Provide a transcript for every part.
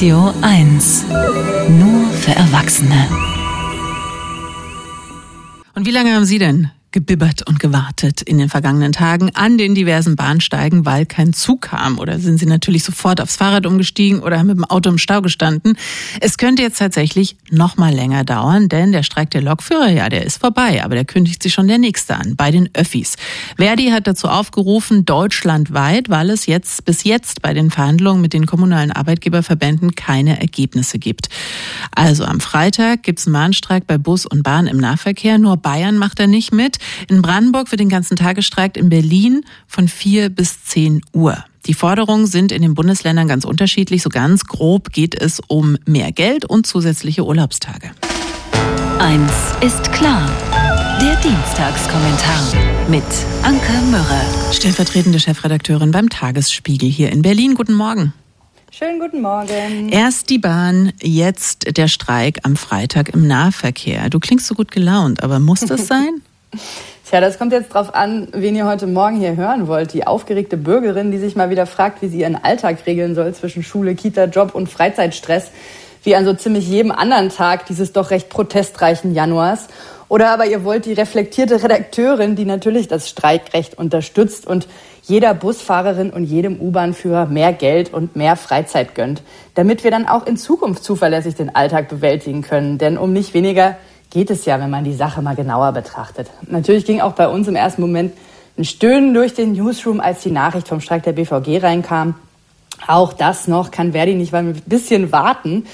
Radio 1. Nur für Erwachsene. Und wie lange haben Sie denn gebibbert und gewartet in den vergangenen Tagen an den diversen Bahnsteigen, weil kein Zug kam? Oder sind Sie natürlich sofort aufs Fahrrad umgestiegen oder haben mit dem Auto im Stau gestanden? Es könnte jetzt tatsächlich noch mal länger dauern, denn der Streik der Lokführer, ja, der ist vorbei, aber der kündigt sich schon der nächste an, bei den Öffis. Verdi hat dazu aufgerufen, deutschlandweit, weil es jetzt bis jetzt bei den Verhandlungen mit den kommunalen Arbeitgeberverbänden keine Ergebnisse gibt. Also am Freitag gibt es einen Bahnstreik bei Bus und Bahn im Nahverkehr, nur Bayern macht da nicht mit. In Brandenburg wird den ganzen Tag gestreikt, in Berlin von 4 bis 10 Uhr. Die Forderungen sind in den Bundesländern ganz unterschiedlich. So ganz grob geht es um mehr Geld und zusätzliche Urlaubstage. Eins ist klar. Der Dienstagskommentar mit Anke Mürre. Stellvertretende Chefredakteurin beim Tagesspiegel hier in Berlin. Guten Morgen. Schönen guten Morgen. Erst die Bahn, jetzt der Streik am Freitag im Nahverkehr. Du klingst so gut gelaunt, aber muss das sein? Tja, das kommt jetzt drauf an, wen ihr heute Morgen hier hören wollt. Die aufgeregte Bürgerin, die sich mal wieder fragt, wie sie ihren Alltag regeln soll zwischen Schule, Kita, Job und Freizeitstress, wie an so ziemlich jedem anderen Tag dieses doch recht protestreichen Januars. Oder aber ihr wollt die reflektierte Redakteurin, die natürlich das Streikrecht unterstützt und jeder Busfahrerin und jedem U-Bahn-Führer mehr Geld und mehr Freizeit gönnt, damit wir dann auch in Zukunft zuverlässig den Alltag bewältigen können. Denn um nicht weniger geht es ja, wenn man die Sache mal genauer betrachtet. Natürlich ging auch bei uns im ersten Moment ein Stöhnen durch den Newsroom, als die Nachricht vom Streik der BVG reinkam. Auch das noch kann Verdi nicht mal ein bisschen warten,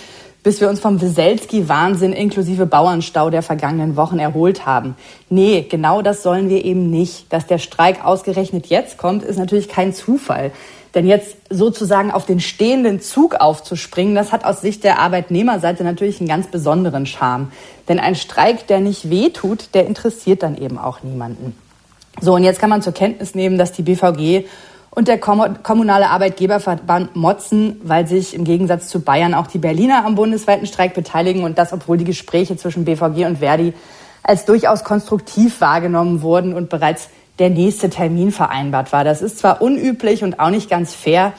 bis wir uns vom Weselski-Wahnsinn inklusive Bauernstau der vergangenen Wochen erholt haben. Nee, genau das sollen wir eben nicht. Dass der Streik ausgerechnet jetzt kommt, ist natürlich kein Zufall. Denn jetzt sozusagen auf den stehenden Zug aufzuspringen, das hat aus Sicht der Arbeitnehmerseite natürlich einen ganz besonderen Charme. Denn ein Streik, der nicht wehtut, der interessiert dann eben auch niemanden. So, und jetzt kann man zur Kenntnis nehmen, dass die BVG und der kommunale Arbeitgeberverband motzen, weil sich im Gegensatz zu Bayern auch die Berliner am bundesweiten Streik beteiligen und das, obwohl die Gespräche zwischen BVG und Verdi als durchaus konstruktiv wahrgenommen wurden und bereits der nächste Termin vereinbart war. Das ist zwar unüblich und auch nicht ganz fair,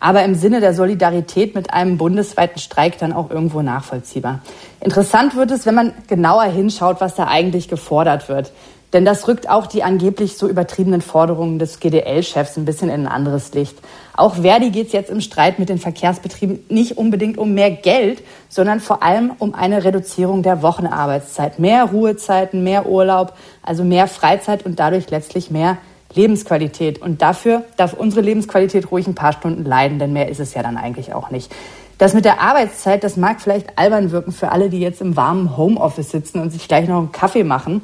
aber im Sinne der Solidarität mit einem bundesweiten Streik dann auch irgendwo nachvollziehbar. Interessant wird es, wenn man genauer hinschaut, was da eigentlich gefordert wird. Denn das rückt auch die angeblich so übertriebenen Forderungen des GDL-Chefs ein bisschen in ein anderes Licht. Auch Verdi geht es jetzt im Streit mit den Verkehrsbetrieben nicht unbedingt um mehr Geld, sondern vor allem um eine Reduzierung der Wochenarbeitszeit. Mehr Ruhezeiten, mehr Urlaub, also mehr Freizeit und dadurch letztlich mehr Lebensqualität. Und dafür darf unsere Lebensqualität ruhig ein paar Stunden leiden, denn mehr ist es ja dann eigentlich auch nicht. Das mit der Arbeitszeit, das mag vielleicht albern wirken für alle, die jetzt im warmen Homeoffice sitzen und sich gleich noch einen Kaffee machen.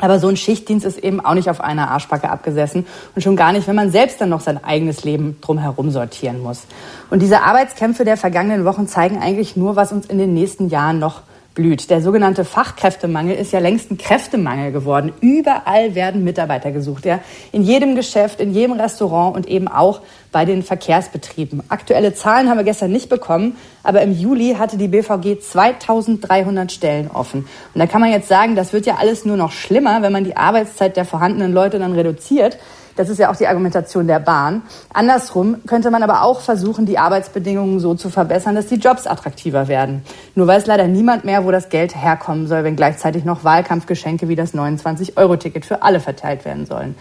Aber so ein Schichtdienst ist eben auch nicht auf einer Arschbacke abgesessen und schon gar nicht, wenn man selbst dann noch sein eigenes Leben drumherum sortieren muss. Und diese Arbeitskämpfe der vergangenen Wochen zeigen eigentlich nur, was uns in den nächsten Jahren noch blüht. Der sogenannte Fachkräftemangel ist ja längst ein Kräftemangel geworden. Überall werden Mitarbeiter gesucht. Ja? In jedem Geschäft, in jedem Restaurant und eben auch bei den Verkehrsbetrieben. Aktuelle Zahlen haben wir gestern nicht bekommen, aber im Juli hatte die BVG 2300 Stellen offen. Und da kann man jetzt sagen, das wird ja alles nur noch schlimmer, wenn man die Arbeitszeit der vorhandenen Leute dann reduziert. Das ist ja auch die Argumentation der Bahn. Andersrum könnte man aber auch versuchen, die Arbeitsbedingungen so zu verbessern, dass die Jobs attraktiver werden. Nur weiß leider niemand mehr, wo das Geld herkommen soll, wenn gleichzeitig noch Wahlkampfgeschenke wie das 29-Euro-Ticket für alle verteilt werden sollen.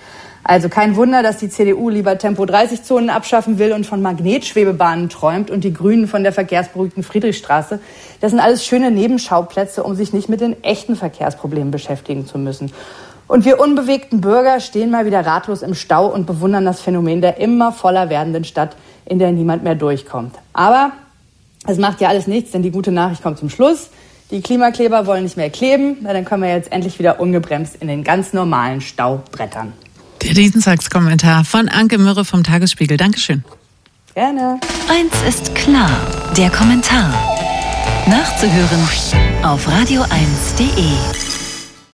Also kein Wunder, dass die CDU lieber Tempo-30-Zonen abschaffen will und von Magnetschwebebahnen träumt und die Grünen von der verkehrsberuhigten Friedrichstraße. Das sind alles schöne Nebenschauplätze, um sich nicht mit den echten Verkehrsproblemen beschäftigen zu müssen. Und wir unbewegten Bürger stehen mal wieder ratlos im Stau und bewundern das Phänomen der immer voller werdenden Stadt, in der niemand mehr durchkommt. Aber es macht ja alles nichts, denn die gute Nachricht kommt zum Schluss. Die Klimakleber wollen nicht mehr kleben, dann können wir jetzt endlich wieder ungebremst in den ganz normalen Stau brettern. Der Dienstagskommentar von Anke Mürre vom Tagesspiegel. Dankeschön. Gerne. Eins ist klar, der Kommentar. Nachzuhören auf radio1.de.